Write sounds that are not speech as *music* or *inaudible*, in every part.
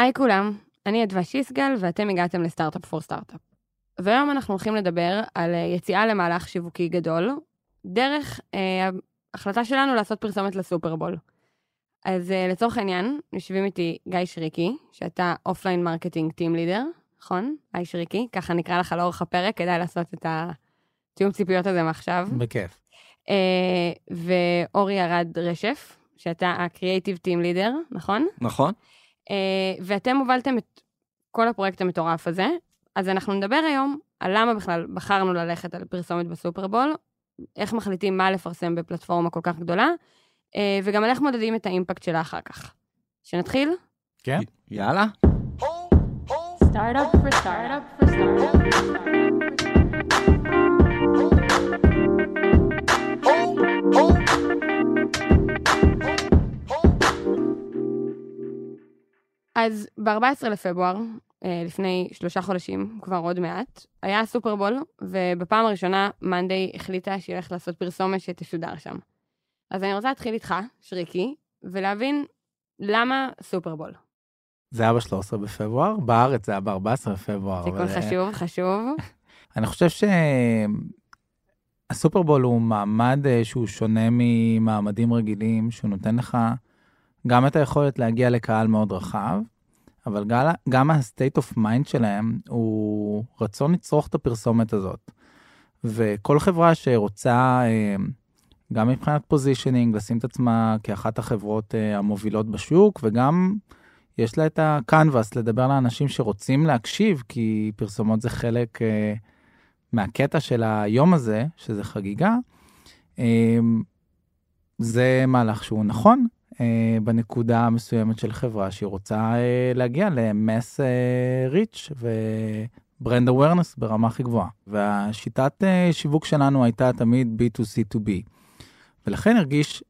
היי כולם, אני אדווה שיסגל ואתם הגעתם ל Startup for Startup. והיום אנחנו הולכים לדבר על אה, יציאה למהלך שיווקי גדול, דרך אה, ההחלטה שלנו לעשות פרסומת לסופרבול. אז אה, לצורך העניין, יושבים איתי גיא שריקי, שאתה Offline Marketing Team Leader, נכון? היי שריקי, ככה נקרא לך לאורך הפרק, כדאי לעשות את התיאום ציפיות הזה מעכשיו. בכיף. אה, ואורי ארד רשף, שאתה ה-Creative Team Leader, נכון? נכון. אה, ואתם הובלתם את כל הפרויקט המטורף הזה, אז אנחנו נדבר היום על למה בכלל בחרנו ללכת על פרסומת בסופרבול, איך מחליטים מה לפרסם בפלטפורמה כל כך גדולה, אה, וגם על איך מודדים את האימפקט שלה אחר כך. שנתחיל? כן? יאללה. סטארט-אפ for סטארט-אפ for סטארט-אפ. אז ב-14 לפברואר, אה, לפני שלושה חודשים, כבר עוד מעט, היה סופרבול, ובפעם הראשונה מאנדיי החליטה שהיא הולכת לעשות פרסומת שתשודר שם. אז אני רוצה להתחיל איתך, שריקי, ולהבין למה סופרבול. זה היה ב-13 בפברואר, בארץ זה היה ב-14 בפברואר. תיקון אבל, אה, חשוב, חשוב. *laughs* אני חושב שהסופרבול הוא מעמד אה, שהוא שונה ממעמדים רגילים, שהוא נותן לך גם את היכולת להגיע לקהל מאוד רחב, אבל גם- ה-state of mind שלהם הוא רצון לצרוך את הפרסומת הזאת. וכל חברה שרוצה, אה, גם מבחינת פוזישנינג, לשים את עצמה כאחת החברות אה, המובילות בשוק, וגם יש לה את הקנבס לדבר לאנשים שרוצים להקשיב, כי פרסומות זה חלק אה, מהקטע של היום הזה, שזה חגיגה. זה מהלך שהוא נכון בנקודה המסוימת של חברה שהיא רוצה אה, להגיע ל mass reach ו brand awareness ברמה הכי גבוהה. והשיטת אה, שיווק שלנו הייתה תמיד B2C2B. ולכן הרגיש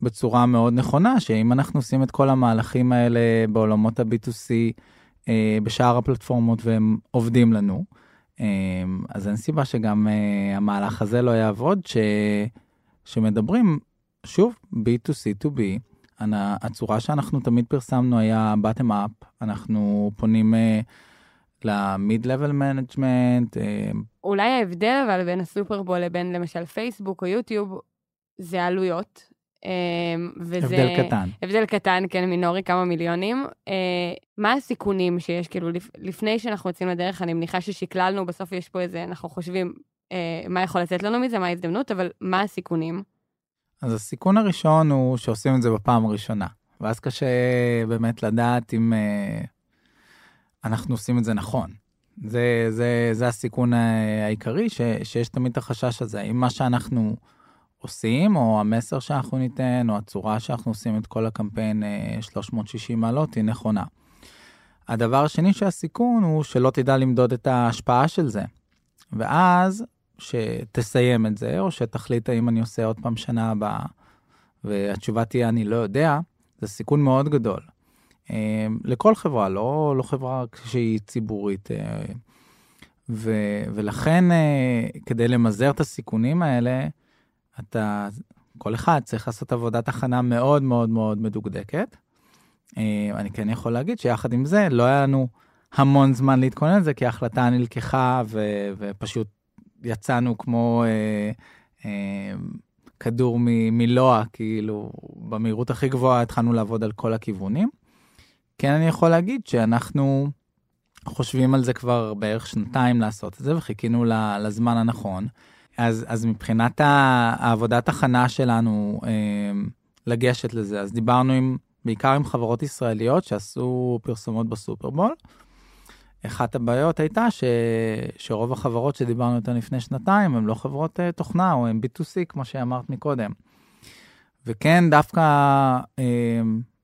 בצורה מאוד נכונה, שאם אנחנו עושים את כל המהלכים האלה בעולמות ה-B2C אה, בשאר הפלטפורמות והם עובדים לנו, אה, אז אין סיבה שגם אה, המהלך הזה לא יעבוד, ש... שמדברים, שוב, B2C2B, אנ- הצורה שאנחנו תמיד פרסמנו היה bottom up, אנחנו פונים אה, ל-mid-level management, אה, אולי ההבדל אבל בין הסופרבול לבין למשל פייסבוק או יוטיוב, זה העלויות. אמ, וזה... הבדל קטן. הבדל קטן, כן, מינורי, כמה מיליונים. אה, מה הסיכונים שיש, כאילו, לפ, לפני שאנחנו יוצאים לדרך, אני מניחה ששקללנו, בסוף יש פה איזה, אנחנו חושבים אה, מה יכול לצאת לנו מזה, מה ההזדמנות, אבל מה הסיכונים? אז הסיכון הראשון הוא שעושים את זה בפעם הראשונה, ואז קשה באמת לדעת אם אה, אנחנו עושים את זה נכון. זה, זה, זה הסיכון אה, העיקרי, ש, שיש תמיד את החשש הזה. אם מה שאנחנו עושים, או המסר שאנחנו ניתן, או הצורה שאנחנו עושים את כל הקמפיין אה, 360 מעלות, היא נכונה. הדבר השני שהסיכון הוא שלא תדע למדוד את ההשפעה של זה. ואז שתסיים את זה, או שתחליט האם אני עושה עוד פעם שנה הבאה, והתשובה תהיה אני לא יודע, זה סיכון מאוד גדול. אה, לכל חברה, לא, לא חברה שהיא ציבורית. אה, ו, ולכן, אה, כדי למזער את הסיכונים האלה, אתה, כל אחד צריך לעשות עבודת הכנה מאוד מאוד מאוד מדוקדקת. אני כן יכול להגיד שיחד עם זה, לא היה לנו המון זמן להתכונן לזה, כי ההחלטה נלקחה ו, ופשוט יצאנו כמו אה, אה, כדור מ- מלוע, כאילו, במהירות הכי גבוהה התחלנו לעבוד על כל הכיוונים. כן, אני יכול להגיד שאנחנו חושבים על זה כבר בערך שנתיים לעשות את זה, וחיכינו לזמן הנכון. אז, אז מבחינת העבודת הכנה שלנו אה, לגשת לזה, אז דיברנו עם, בעיקר עם חברות ישראליות שעשו פרסומות בסופרבול. אחת הבעיות הייתה ש... שרוב החברות שדיברנו איתן לפני שנתיים הן לא חברות אה, תוכנה או הן B2C, כמו שאמרת מקודם. וכן, דווקא אה,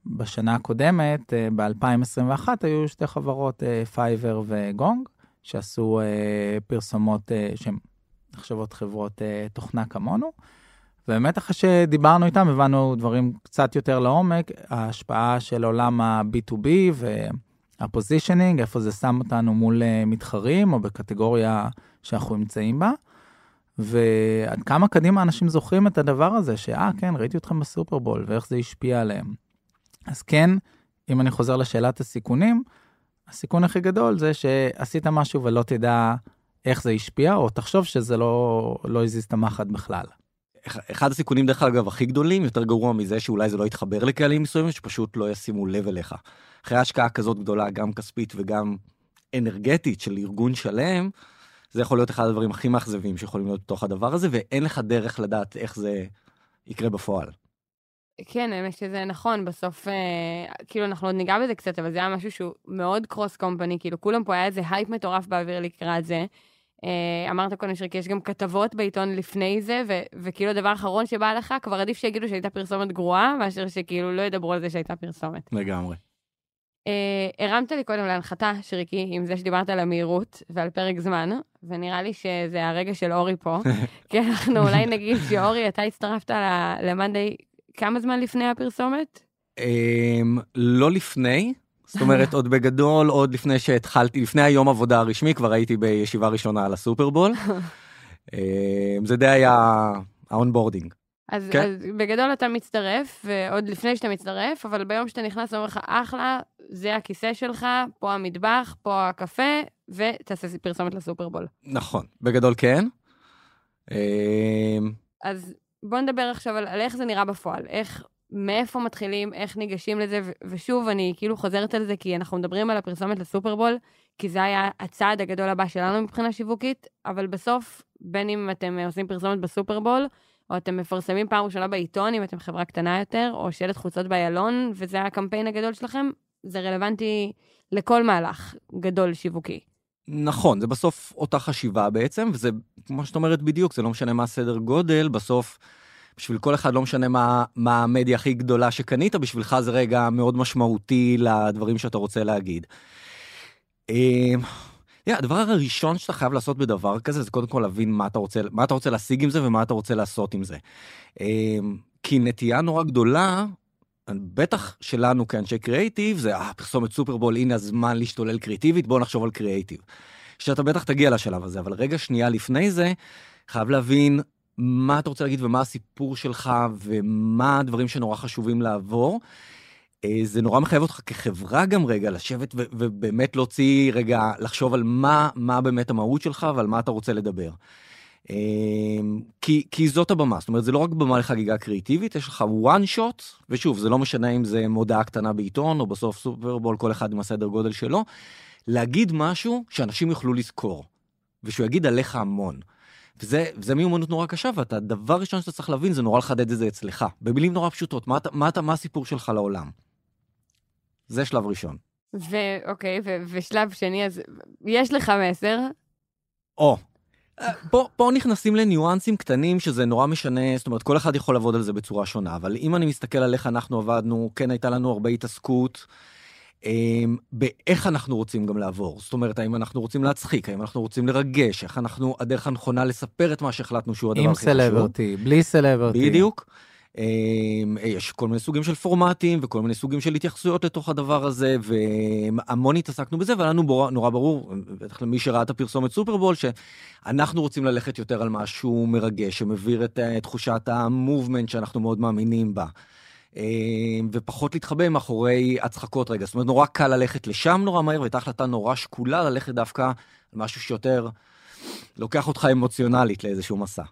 בשנה הקודמת, uh, ב-2021, היו שתי חברות, פייבר אה, וגונג, שעשו אה, פרסומות אה, שהן נחשבות חברות אה, תוכנה כמונו. ובאמת אחרי שדיברנו איתם הבנו דברים קצת יותר לעומק, ההשפעה של עולם ה-B2B ו... הפוזישנינג, איפה זה שם אותנו מול uh, מתחרים או בקטגוריה שאנחנו נמצאים בה, ועד כמה קדימה אנשים זוכרים את הדבר הזה, שאה, כן, ראיתי אתכם בסופרבול, ואיך זה השפיע עליהם. אז כן, אם אני חוזר לשאלת הסיכונים, הסיכון הכי גדול זה שעשית משהו ולא תדע איך זה השפיע, או תחשוב שזה לא, לא הזיז את המחט בכלל. אחד הסיכונים דרך אגב הכי גדולים יותר גרוע מזה שאולי זה לא יתחבר לקהלים מסוימים שפשוט לא ישימו לב אליך. אחרי השקעה כזאת גדולה גם כספית וגם אנרגטית של ארגון שלם זה יכול להיות אחד הדברים הכי מאכזבים שיכולים להיות בתוך הדבר הזה ואין לך דרך לדעת איך זה יקרה בפועל. כן, האמת שזה נכון, בסוף, אה, כאילו, אנחנו עוד ניגע בזה קצת, אבל זה היה משהו שהוא מאוד cross company, כאילו, כולם פה היה איזה הייפ מטורף באוויר לקראת זה. אה, אמרת קודם שריקי, יש גם כתבות בעיתון לפני זה, ו- וכאילו הדבר האחרון שבא לך, כבר עדיף שיגידו שהייתה פרסומת גרועה, מאשר שכאילו לא ידברו על זה שהייתה פרסומת. לגמרי. אה, הרמת לי קודם להנחתה, שריקי, עם זה שדיברת על המהירות ועל פרק זמן, ונראה לי שזה הרגע של אורי פה, *laughs* כי אנחנו אולי נגיד שאורי, אתה הצטרפת למאנדיי כמה זמן לפני הפרסומת? אמ, לא לפני, זאת אומרת, *laughs* עוד בגדול, עוד לפני שהתחלתי, לפני היום עבודה הרשמי, כבר הייתי בישיבה ראשונה על הסופרבול. *laughs* אמ, זה די היה ה onboarding. אז, כן. אז בגדול אתה מצטרף, ועוד לפני שאתה מצטרף, אבל ביום שאתה נכנס, אומר לך, אחלה, זה הכיסא שלך, פה המטבח, פה הקפה, ותעשה פרסומת לסופרבול. נכון, בגדול כן. אמ, אז בוא נדבר עכשיו על, על איך זה נראה בפועל, איך, מאיפה מתחילים, איך ניגשים לזה, ו- ושוב, אני כאילו חוזרת על זה, כי אנחנו מדברים על הפרסומת לסופרבול, כי זה היה הצעד הגדול הבא שלנו מבחינה שיווקית, אבל בסוף, בין אם אתם עושים פרסומת בסופרבול, או אתם מפרסמים פעם ראשונה בעיתון, אם אתם חברה קטנה יותר, או שלט חוצות באיילון, וזה הקמפיין הגדול שלכם, זה רלוונטי לכל מהלך גדול שיווקי. נכון, זה בסוף אותה חשיבה בעצם, וזה, כמו שאת אומרת בדיוק, זה לא משנה מה הסדר גודל, בסוף, בשביל כל אחד לא משנה מה, מה המדיה הכי גדולה שקנית, בשבילך זה רגע מאוד משמעותי לדברים שאתה רוצה להגיד. Yeah, הדבר הראשון שאתה חייב לעשות בדבר כזה זה קודם כל להבין מה אתה רוצה מה אתה רוצה להשיג עם זה ומה אתה רוצה לעשות עם זה. אמ, כי נטייה נורא גדולה בטח שלנו כאנשי קריאיטיב זה אה, פרסומת סופרבול הנה הזמן להשתולל קריאיטיבית בוא נחשוב על קריאיטיב. שאתה בטח תגיע לשלב הזה אבל רגע שנייה לפני זה חייב להבין מה אתה רוצה להגיד ומה הסיפור שלך ומה הדברים שנורא חשובים לעבור. אה, זה נורא מחייב אותך כחברה גם רגע לשבת ובאמת להוציא רגע לחשוב על מה מה באמת המהות שלך ועל מה אתה רוצה לדבר. אמ, כי, כי זאת הבמה, זאת אומרת זה לא רק במה לחגיגה קריאיטיבית, יש לך one shot, ושוב זה לא משנה אם זה מודעה קטנה בעיתון או בסוף סופרבול כל אחד עם הסדר גודל שלו, להגיד משהו שאנשים יוכלו לזכור, ושהוא יגיד עליך המון. וזה, וזה מיומנות נורא קשה, ואתה, דבר ראשון שאתה צריך להבין זה נורא לחדד את זה אצלך, במילים נורא פשוטות, מה, מה, מה, מה הסיפור שלך לעולם. זה שלב ראשון. ואוקיי, ושלב שני, אז יש לך מסר. או, פה, פה נכנסים לניואנסים קטנים שזה נורא משנה, זאת אומרת כל אחד יכול לעבוד על זה בצורה שונה, אבל אם אני מסתכל על איך אנחנו עבדנו, כן הייתה לנו הרבה התעסקות אמ, באיך אנחנו רוצים גם לעבור. זאת אומרת, האם אנחנו רוצים להצחיק, האם אנחנו רוצים לרגש, איך אנחנו, הדרך הנכונה לספר את מה שהחלטנו שהוא הדבר הכי חשוב. עם סלברטי, בלי סלברטי. בדיוק. אמ, יש כל מיני סוגים של פורמטים וכל מיני סוגים של התייחסויות לתוך הדבר הזה והמון התעסקנו בזה והיה לנו נורא ברור בטח למי שראה את הפרסומת סופרבול שאנחנו רוצים ללכת יותר על משהו מרגש שמבהיר את תחושת המובמנט שאנחנו מאוד מאמינים בה. אמ, ופחות להתחבא מאחורי הצחקות רגע זאת אומרת נורא קל ללכת לשם נורא מהר והייתה החלטה נורא שקולה ללכת דווקא על משהו שיותר לוקח אותך אמוציונלית לאיזשהו מסע.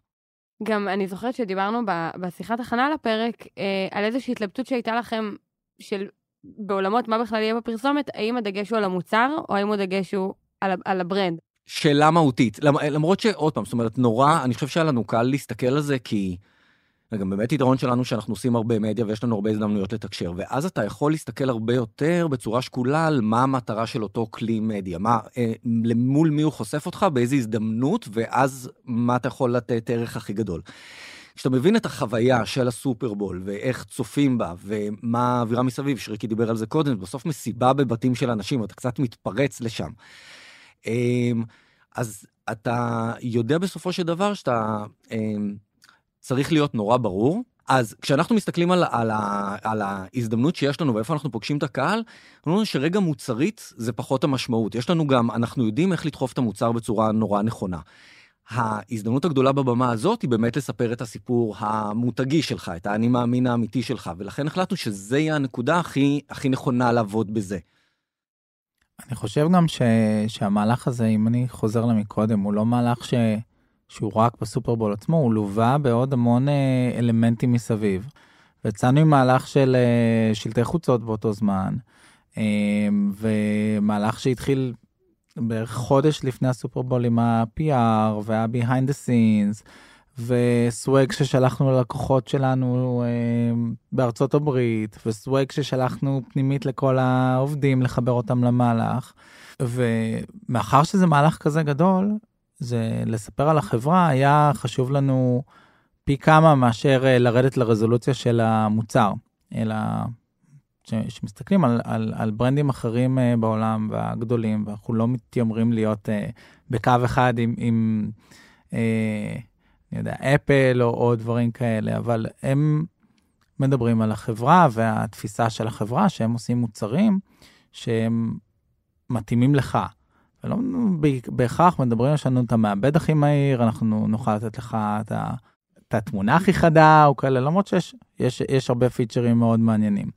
גם אני זוכרת שדיברנו בשיחת הכנה לפרק אה, על איזושהי התלבטות שהייתה לכם של בעולמות מה בכלל יהיה בפרסומת, האם הדגש הוא על המוצר או האם הדגש הוא על, על ה brand. שאלה מהותית, למרות שעוד פעם, זאת אומרת, נורא, אני חושב שהיה לנו קל להסתכל על זה כי... וגם באמת יתרון שלנו שאנחנו עושים הרבה מדיה ויש לנו הרבה הזדמנויות לתקשר, ואז אתה יכול להסתכל הרבה יותר בצורה שקולה על מה המטרה של אותו כלי מדיה, מה, אה, למול מי הוא חושף אותך, באיזה הזדמנות, ואז מה אתה יכול לתת ערך הכי גדול. כשאתה מבין את החוויה של הסופרבול ואיך צופים בה ומה האווירה מסביב, שריקי דיבר על זה קודם, בסוף מסיבה בבתים של אנשים, אתה קצת מתפרץ לשם. אמ, אז אתה יודע בסופו של דבר שאתה... צריך להיות נורא ברור. אז כשאנחנו מסתכלים על, על, על ההזדמנות שיש לנו ואיפה אנחנו פוגשים את הקהל, אנחנו אומרים שרגע מוצרית זה פחות המשמעות. יש לנו גם, אנחנו יודעים איך לדחוף את המוצר בצורה נורא נכונה. ההזדמנות הגדולה בבמה הזאת היא באמת לספר את הסיפור המותגי שלך, את האני מאמין האמיתי שלך, ולכן החלטנו שזה יהיה הנקודה הכי, הכי נכונה לעבוד בזה. אני חושב גם ש, שהמהלך הזה, אם אני חוזר למקודם, הוא לא מהלך ש, שהוא רק בסופרבול עצמו, הוא לווה בעוד המון אה, אלמנטים מסביב. ויצאנו עם מהלך של אה, שלטי חוצות באותו זמן, אה, ומהלך שהתחיל בערך חודש לפני הסופרבול עם ה-PR וה-Behind the Scenes, וסוואג ששלחנו ללקוחות שלנו בארצות הברית, וסוואג ששלחנו פנימית לכל העובדים לחבר אותם למהלך. ומאחר שזה מהלך כזה גדול, זה לספר על החברה היה חשוב לנו פי כמה מאשר אה, לרדת לרזולוציה של המוצר, אלא שמסתכלים על, על, על ברנדים אחרים uh, בעולם והגדולים, ואנחנו לא מתיימרים להיות uh, בקו אחד עם, עם uh, אני יודע, אפל או, או דברים כאלה, אבל הם מדברים על החברה והתפיסה של החברה, שהם עושים מוצרים שהם מתאימים לך. ולא בהכרח מדברים, יש לנו את המעבד הכי מהיר, אנחנו נוכל לתת לך את, ה, את התמונה הכי חדה או כאלה, למרות שיש יש, יש הרבה פיצ'רים מאוד מעניינים.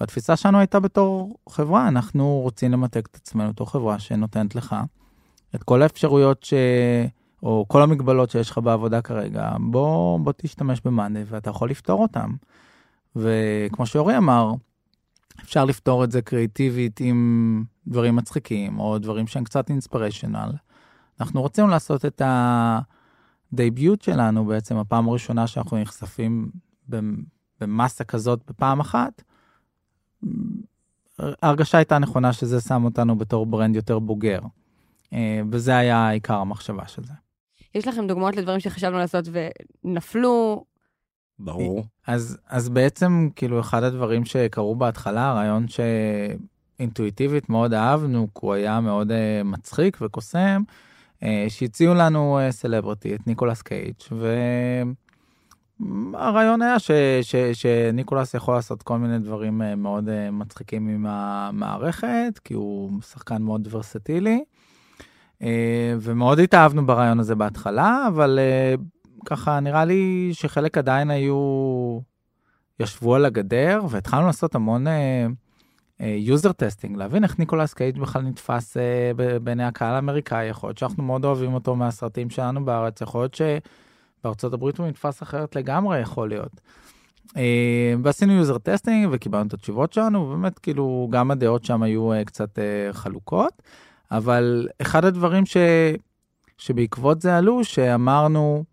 והתפיסה שלנו הייתה בתור חברה, אנחנו רוצים למתג את עצמנו בתור חברה שנותנת לך את כל האפשרויות ש... או כל המגבלות שיש לך בעבודה כרגע, בוא, בוא תשתמש במאנה ואתה יכול לפתור אותם. וכמו שאורי אמר, אפשר לפתור את זה קריאטיבית עם דברים מצחיקים, או דברים שהם קצת inspirational. אנחנו רוצים לעשות את ה debut שלנו, בעצם הפעם הראשונה שאנחנו נחשפים במסה כזאת בפעם אחת, ההרגשה הייתה נכונה שזה שם אותנו בתור brand יותר בוגר. אה, וזה היה עיקר המחשבה של זה. יש לכם דוגמאות לדברים שחשבנו לעשות ונפלו? ברור. אז, אז בעצם, כאילו, אחד הדברים שקרו בהתחלה, הרעיון שאינטואיטיבית מאוד אהבנו, כי הוא היה מאוד uh, מצחיק וקוסם, uh, שהציעו לנו סלבריטי, uh, את ניקולס קייג', ו... הרעיון היה ש, ש, שניקולס יכול לעשות כל מיני דברים אה, מאוד אה, מצחיקים עם המערכת, כי הוא שחקן מאוד ורסטילי, אה, ומאוד התאהבנו ברעיון הזה בהתחלה, אבל ככה נראה לי שחלק עדיין היו, ישבו על הגדר, והתחלנו לעשות המון user testing, להבין איך ניקולס קייג' בכלל נתפס בעיני הקהל האמריקאי, יכול להיות שאנחנו מאוד אוהבים אותו מהסרטים שלנו בארץ, יכול להיות ש... בארצות הברית הוא נתפס אחרת לגמרי יכול להיות. אה, ועשינו user testing וקיבלנו את התשובות שלנו, ובאמת כאילו גם הדעות שם היו אה, קצת אה, חלוקות, אבל אחד הדברים ש... שבעקבות זה עלו, שאמרנו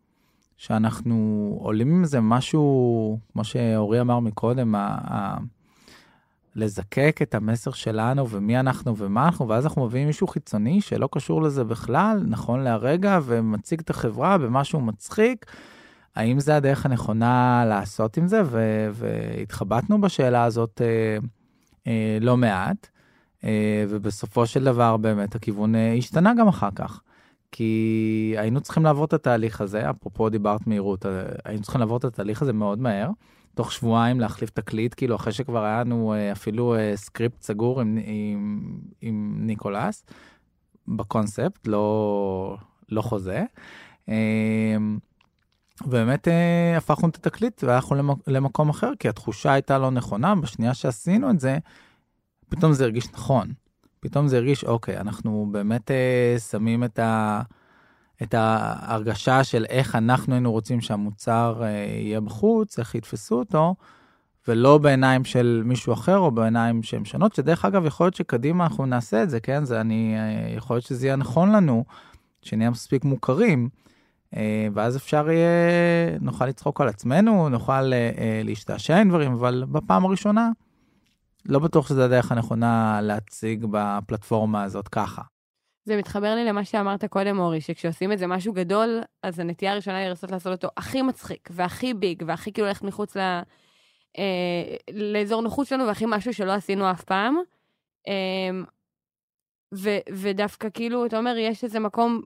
שאנחנו עולים עם זה משהו, כמו שאורי אמר מקודם, לזקק את המסר שלנו ומי אנחנו ומה אנחנו, ואז אנחנו מביאים מישהו חיצוני שלא קשור לזה בכלל, נכון להרגע, ומציג את החברה במשהו מצחיק. האם זה הדרך הנכונה לעשות עם זה? ו- והתחבטנו בשאלה הזאת אה, אה, לא מעט, אה, ובסופו של דבר באמת הכיוון אה, השתנה גם אחר כך. כי היינו צריכים לעבור את התהליך הזה, אפרופו דיברת מהירות, אה, היינו צריכים לעבור את התהליך הזה מאוד מהר. תוך שבועיים להחליף תקליט, כאילו אחרי שכבר היה לנו אה, אפילו אה, סקריפט סגור עם, עם, עם ניקולס, בקונספט, לא, לא חוזה. אמ, באמת אה, הפכנו את התקליט והלכנו למקום אחר, כי התחושה הייתה לא נכונה, בשנייה שעשינו את זה, פתאום זה הרגיש נכון. פתאום זה הרגיש, אוקיי, אנחנו באמת שמים את ה... את ההרגשה של איך אנחנו היינו רוצים שהמוצר אה, יהיה בחוץ, איך יתפסו אותו, ולא בעיניים של מישהו אחר או בעיניים שהן שונות, שדרך אגב, יכול להיות שקדימה אנחנו נעשה את זה, כן? זה אני, אה, יכול להיות שזה יהיה נכון לנו, שנהיה מספיק מוכרים, אה, ואז אפשר יהיה, נוכל לצחוק על עצמנו, נוכל להשתעשע עם דברים, אבל בפעם הראשונה, לא בטוח שזו הדרך הנכונה להציג בפלטפורמה הזאת ככה. זה מתחבר לי למה שאמרת קודם, אורי, שכשעושים את זה משהו גדול, אז הנטייה הראשונה היא לנסות לעשות אותו הכי מצחיק, והכי ביג, והכי כאילו ללכת מחוץ ל... אה, לאזור נוחות שלנו, והכי משהו שלא עשינו אף פעם. אה, ו, ודווקא כאילו, אתה אומר, יש איזה מקום,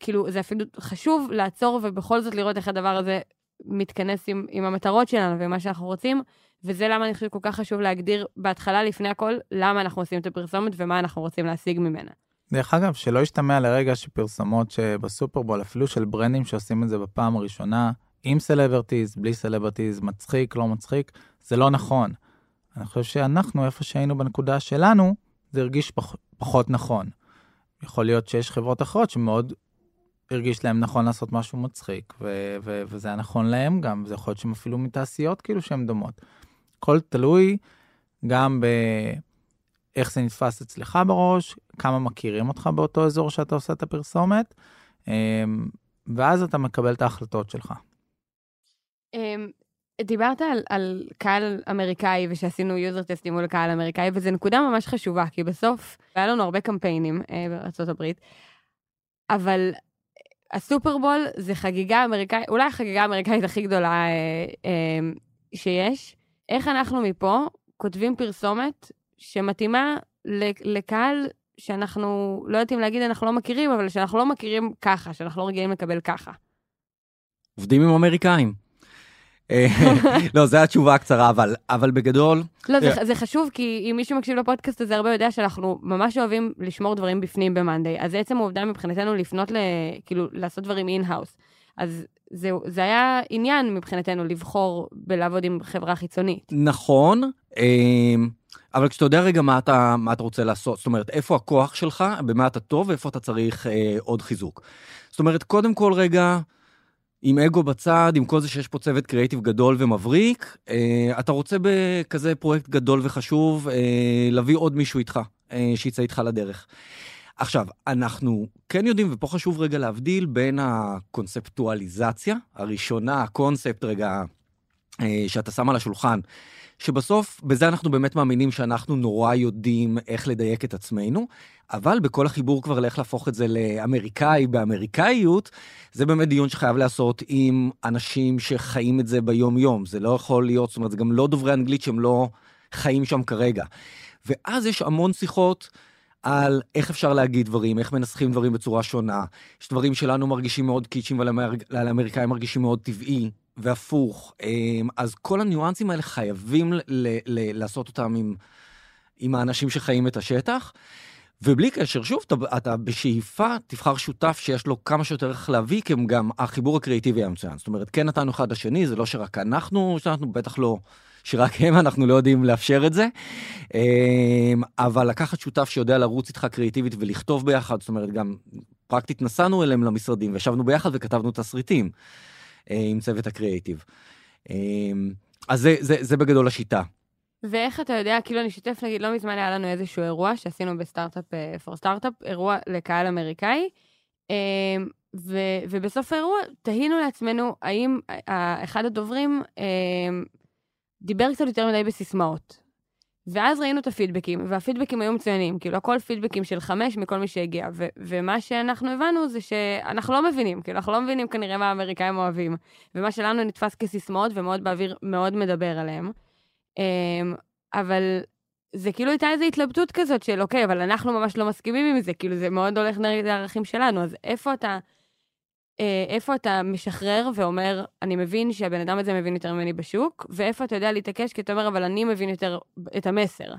כאילו, זה אפילו חשוב לעצור ובכל זאת לראות איך הדבר הזה מתכנס עם, עם המטרות שלנו ומה שאנחנו רוצים, וזה למה אני חושבת כל כך חשוב להגדיר בהתחלה, לפני הכל, למה אנחנו עושים את הפרסומת ומה אנחנו רוצים להשיג ממנה. דרך אגב, שלא ישתמע לרגע שפרסומות שבסופרבול, אפילו של ברנדים שעושים את זה בפעם הראשונה, עם סלברטיז, בלי סלברטיז, מצחיק, לא מצחיק, זה לא נכון. אני חושב שאנחנו, איפה שהיינו בנקודה שלנו, זה הרגיש פח, פחות נכון. יכול להיות שיש חברות אחרות שמאוד הרגיש להם נכון לעשות משהו מצחיק, ו- ו- וזה היה נכון להם גם, וזה יכול להיות שהם אפילו מתעשיות כאילו שהן דומות. הכל תלוי גם באיך זה נתפס אצלך בראש, כמה מכירים אותך באותו אזור שאתה עושה את הפרסומת, אמ, ואז אתה מקבל את ההחלטות שלך. אמ, דיברת על, על קהל אמריקאי ושעשינו user טסטים מול קהל אמריקאי, וזו נקודה ממש חשובה, כי בסוף היה לנו הרבה קמפיינים אה, בארה"ב, אבל הסופרבול זה חגיגה אמריקאית, אולי החגיגה האמריקאית הכי גדולה אה, אה, שיש. איך אנחנו מפה כותבים פרסומת שמתאימה לקהל שאנחנו לא יודעים להגיד אנחנו לא מכירים, אבל שאנחנו לא מכירים ככה, שאנחנו לא רגילים לקבל ככה. עובדים עם אמריקאים. אה, *laughs* לא, זו התשובה הקצרה, אבל, אבל בגדול... לא, זה, זה חשוב, כי אם מישהו מקשיב לפודקאסט הזה הרבה יודע שאנחנו ממש אוהבים לשמור דברים בפנים במאנדיי. אז עצם העובדה מבחינתנו לפנות, ל, כאילו, לעשות דברים in-house. אז זה, זה היה עניין מבחינתנו לבחור בלעבוד עם חברה חיצונית. נכון, אה, אבל כשאתה יודע רגע מה אתה, מה אתה רוצה לעשות, זאת אומרת, איפה הכוח שלך, במה אתה טוב ואיפה אתה צריך אה, עוד חיזוק. זאת אומרת, קודם כל רגע, עם אגו בצד, עם כל זה שיש פה צוות קריאיטיב גדול ומבריק, אה, אתה רוצה בכזה פרויקט גדול וחשוב אה, להביא עוד מישהו איתך, אה, שיצא איתך לדרך. עכשיו, אנחנו כן יודעים, ופה חשוב רגע להבדיל בין הקונספטואליזציה הראשונה, הקונספט רגע אה, שאתה שם על השולחן, שבסוף בזה אנחנו באמת מאמינים שאנחנו נורא יודעים איך לדייק את עצמנו, אבל בכל החיבור כבר לאיך להפוך את זה לאמריקאי באמריקאיות, זה באמת דיון שחייב לעשות עם אנשים שחיים את זה ביום-יום. זה לא יכול להיות, זאת אומרת, זה גם לא דוברי אנגלית שהם לא חיים שם כרגע. ואז יש המון שיחות. על איך אפשר להגיד דברים, איך מנסחים דברים בצורה שונה. יש דברים שלנו מרגישים מאוד קיצ'ים ולאמריקאים מרגישים מאוד טבעי, והפוך. אמ, אז כל הניואנסים האלה חייבים ל- ל- לעשות אותם עם, עם האנשים שחיים את השטח. ובלי קשר, שוב, אתה, אתה בשאיפה תבחר שותף שיש לו כמה שיותר איך להביא, כי גם החיבור הקריאיטיבי היה מצוין. זאת אומרת, כן נתנו אחד לשני, זה לא שרק אנחנו, שאנחנו בטח לא, שרק הם, אנחנו לא יודעים לאפשר את זה. אמ, אבל לקחת שותף שיודע לרוץ איתך קריאיטיבית ולכתוב ביחד, זאת אומרת, גם פרקטית נסענו אליהם למשרדים וישבנו ביחד וכתבנו תסריטים. אה, עם צוות הקריאייטיב. אה, אז זה, זה, זה בגדול השיטה. ואיך אתה יודע, כאילו אני אשתף, נגיד, לא מזמן היה לנו איזשהו אירוע שעשינו בסטארט-אפ פור סטארט-אפ, אירוע לקהל אמריקאי, אה, ו, ובסוף האירוע תהינו לעצמנו האם אחד הדוברים דיבר קצת יותר מדי בסיסמאות. ואז ראינו את הפידבקים, והפידבקים היו מצוינים, כאילו הכל פידבקים של חמש מכל מי שהגיע, ו- ומה שאנחנו הבנו זה שאנחנו לא מבינים, כאילו אנחנו לא מבינים כנראה מה האמריקאים אוהבים, ומה שלנו נתפס כסיסמאות ומאוד באוויר, מאוד מדבר עליהם. אמ, אבל זה כאילו הייתה איזו התלבטות כזאת של אוקיי, אבל אנחנו ממש לא מסכימים עם זה, כאילו זה מאוד הולך נגד הערכים שלנו, אז איפה אתה... אה, איפה אתה משחרר ואומר, אני מבין שהבן אדם הזה מבין יותר ממני בשוק, ואיפה אתה יודע להתעקש, כי אתה אומר, אבל אני מבין יותר את המסר.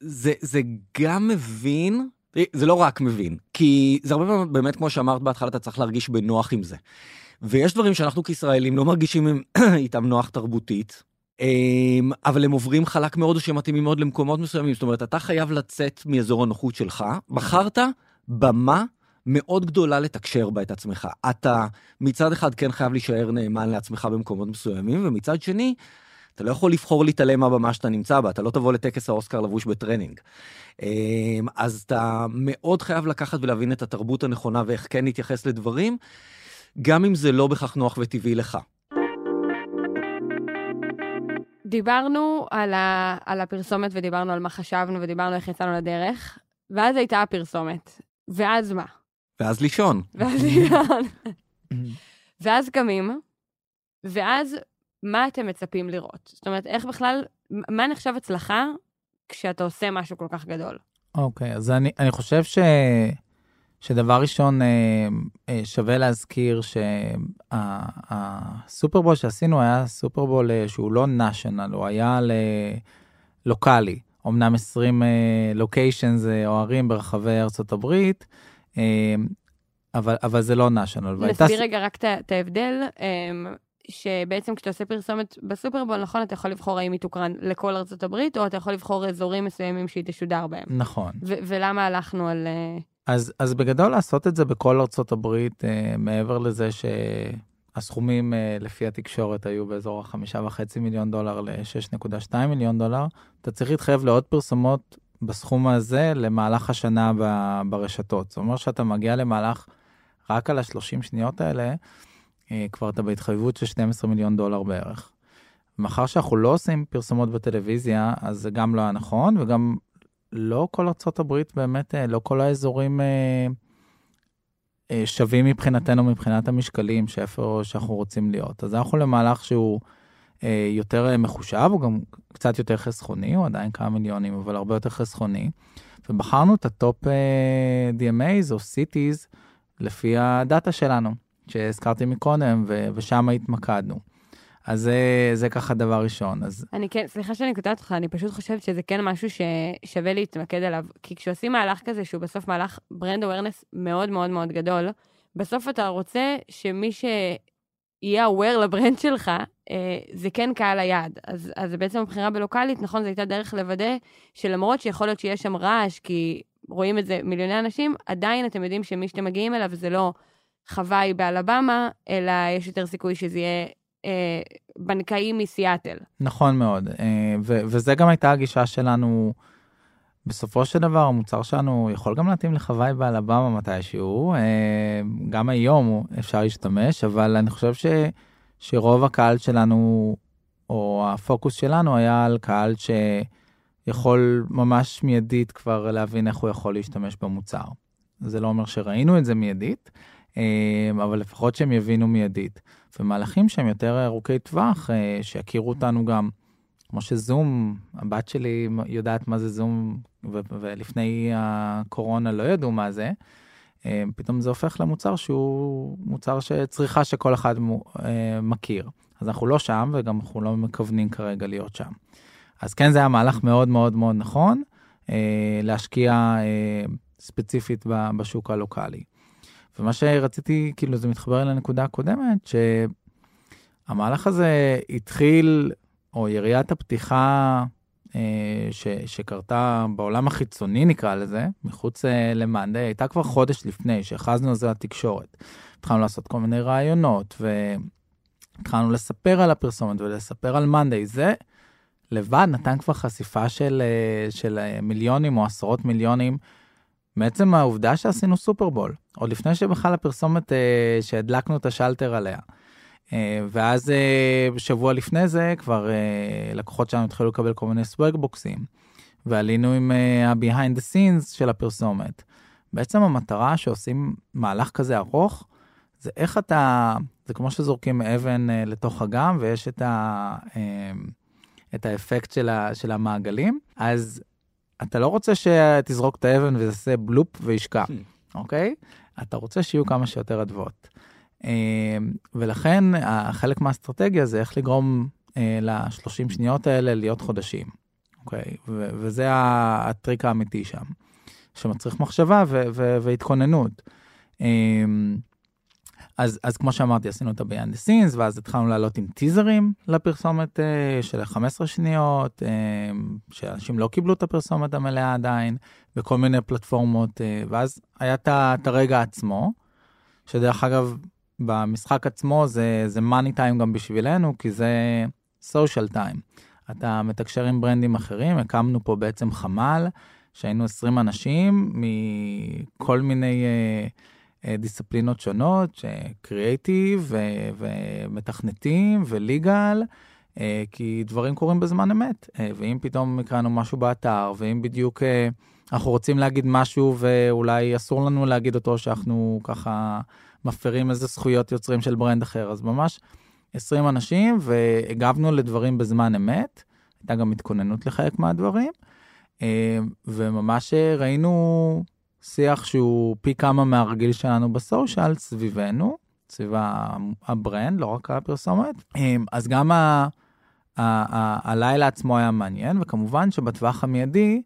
זה, זה גם מבין, זה לא רק מבין, כי זה הרבה פעמים, באמת, כמו שאמרת בהתחלה, אתה צריך להרגיש בנוח עם זה. ויש דברים שאנחנו כישראלים לא מרגישים *clears throat* איתם נוח תרבותית, אמ, אבל הם עוברים חלק מאוד או שהם מתאימים מאוד למקומות מסוימים. זאת אומרת, אתה חייב לצאת מאזור הנוחות שלך, בחרת במה מאוד גדולה לתקשר בה את עצמך. אתה מצד אחד כן חייב להישאר נאמן לעצמך במקומות מסוימים, ומצד שני, אתה לא יכול לבחור להתעלם מהבמה שאתה נמצא בה, אתה לא תבוא לטקס האוסקר לבוש בטרנינג. אמ, אז אתה מאוד חייב לקחת ולהבין את התרבות הנכונה ואיך כן להתייחס לדברים, גם אם זה לא הכי נוח וטבעי לך. דיברנו על, ה, על הפרסומת ודיברנו על מה חשבנו ודיברנו איך יצאנו לדרך, ואז הייתה הפרסומת. ואז מה? ואז לישון. ואז *laughs* לישון. *laughs* ואז קמים, ואז מה אתם מצפים לראות? זאת אומרת, איך בכלל, מה נחשב הצלחה כשאתה עושה משהו כל כך גדול? אוקיי, okay, אז אני, אני חושב ש, שדבר ראשון, אה, אה, שווה להזכיר שהסופרבול שעשינו היה סופרבול אה, שהוא לא national, הוא היה לוקאלי. אומנם 20 לוקיישנס או ערים ברחבי ארצות הברית, uh, אבל, אבל זה לא national. נסביר רגע רק את ההבדל. Um, שבעצם כשאתה עושה פרסומת בסופרבול, נכון, אתה יכול לבחור האם היא תוקרן לכל ארצות הברית, או אתה יכול לבחור אזורים מסוימים שהיא תשודר בהם. נכון. ולמה הלכנו על... אה, אז, אז בגדול לעשות את זה בכל ארצות הברית, אה, מעבר לזה שהסכומים אה, לפי התקשורת היו באזור החמישה וחצי מיליון דולר ל-6.2 מיליון דולר, אתה צריך להתחייב לעוד פרסומות בסכום הזה למהלך השנה ברשתות. זאת אומרת שאתה מגיע למהלך רק על ה-30 שניות האלה, אה, כבר אתה בהתחייבות של 12 מיליון דולר בערך. מאחר שאנחנו לא עושים פרסומות בטלוויזיה, אז זה גם לא היה נכון, וגם לא כל ארה"ב באמת, אה, לא כל האזורים אה, שווים מבחינתנו, מבחינת המשקלים, שאיפה שאנחנו רוצים להיות. אז אנחנו למהלך שהוא יותר מחושב, הוא גם קצת יותר חסכוני, הוא עדיין כמה מיליונים, אבל הרבה יותר חסכוני. ובחרנו את ה top DMAs או CTs לפי הדאטה שלנו. שהזכרתי מקודם, ושם התמקדנו. אז זה, זה ככה דבר ראשון. אז... אני כן, סליחה שאני קוטעת אותך, אני פשוט חושבת שזה כן משהו ששווה להתמקד עליו. כי כשעושים מהלך כזה, שהוא בסוף מהלך brand awareness מאוד מאוד מאוד גדול, בסוף אתה רוצה שמי שיהיה aware לברנד שלך, אה, זה כן קהל היעד. אז, אז בעצם הבחירה בלוקאלית, נכון, זו הייתה דרך לוודא שלמרות שיכול להיות שיש שם רעש, כי רואים את זה מיליוני אנשים, עדיין אתם יודעים שמי שאתם מגיעים אליו זה לא... חוואי באלבמה, אלא יש יותר סיכוי שזה יהיה אה, בנקאי מסיאטל. נכון מאוד, אה, וזה גם הייתה הגישה שלנו. בסופו של דבר המוצר שלנו יכול גם להתאים לחוואי באלבמה מתישהו, אה, גם היום אפשר להשתמש, אבל אני חושב ש, שרוב הקהל שלנו, או הפוקוס שלנו היה על קהל שיכול ממש מיידית כבר להבין איך הוא יכול להשתמש במוצר. זה לא אומר שראינו את זה מיידית, אמ, אבל לפחות שהם יבינו מיידית. ומהלכים שהם יותר ארוכי טווח, אה, שיכירו אותנו גם, כמו שזום, הבת שלי יודעת מה זה זום, ולפני הקורונה לא ידעו מה זה, אמ, פתאום זה הופך למוצר שהוא מוצר שצריכה שכל אחד אה, מכיר. אז אנחנו לא שם, וגם אנחנו לא מכוונים כרגע להיות שם. אז כן, זה היה מהלך מאוד מאוד מאוד נכון, אה, להשקיע ספציפית בשוק הלוקאלי. ומה שרציתי, כאילו, זה מתחבר לנקודה הקודמת, שהמהלך הזה התחיל, או יריית הפתיחה אה, ש, שקרתה בעולם החיצוני, נקרא לזה, מחוץ אה, למאנדי, הייתה כבר חודש לפני שהכרזנו על זה לתקשורת. התחלנו לעשות כל מיני רעיונות, והתחלנו לספר על הפרסומת ולספר על מאנדי. זה לבד נתן כבר חשיפה של, אה, של אה, מיליונים או עשרות מיליונים. מעצם העובדה שעשינו סופרבול, עוד לפני שבכלל הפרסומת אה, שהדלקנו את השלטר עליה. אה, ואז אה, שבוע לפני זה כבר אה, לקוחות שלנו התחילו לקבל כל מיני סוואג בוקסים, ועלינו עם ה-behind the scenes של הפרסומת. בעצם המטרה שעושים מהלך כזה ארוך, זה איך אתה, זה כמו שזורקים אבן לתוך אגם ויש את, ה, את האפקט של, ה, של המעגלים, אז אתה לא רוצה שתזרוק את האבן וזה יעשה בלופ וישקע, hmm. אוקיי? אתה רוצה שיהיו כמה שיותר אדוות. אה, ולכן חלק מהאסטרטגיה זה איך לגרום אה, ל-30 שניות האלה להיות חודשים, אוקיי? וזה הטריק האמיתי שם, שמצריך מחשבה והתכוננות. אה, אז, אז כמו שאמרתי, עשינו את ה-Beyond the Scenes, ואז התחלנו לעלות עם טיזרים לפרסומת uh, של 15 שניות, uh, שאנשים לא קיבלו את הפרסומת המלאה עדיין, בכל מיני פלטפורמות, ואז היה את הרגע עצמו, שדרך אגב, במשחק עצמו זה, זה money time גם בשבילנו, כי זה social time. אתה מתקשר עם ברנדים אחרים, הקמנו פה בעצם חמ"ל, שהיינו 20 אנשים מכל מיני... Uh, אה, דיסציפלינות שונות, קריאייטיב ומתכנתים וליגל, אה, כי דברים קורים בזמן אמת. אה, ואם פתאום הקראנו משהו באתר, ואם בדיוק אנחנו רוצים להגיד משהו ואולי אסור לנו להגיד אותו, שאנחנו ככה מפרים איזה זכויות יוצרים של brand אחר, אז ממש 20 אנשים והגבנו לדברים בזמן אמת. הייתה גם התכוננות לחלק מהדברים, וממש ראינו שיח שהוא פי כמה מהרגיל שלנו ב social סביבנו, סביב ה brand, לא רק הפרסומת. אמ, אז גם הלילה עצמו היה מעניין, וכמובן שבטווח המיידי,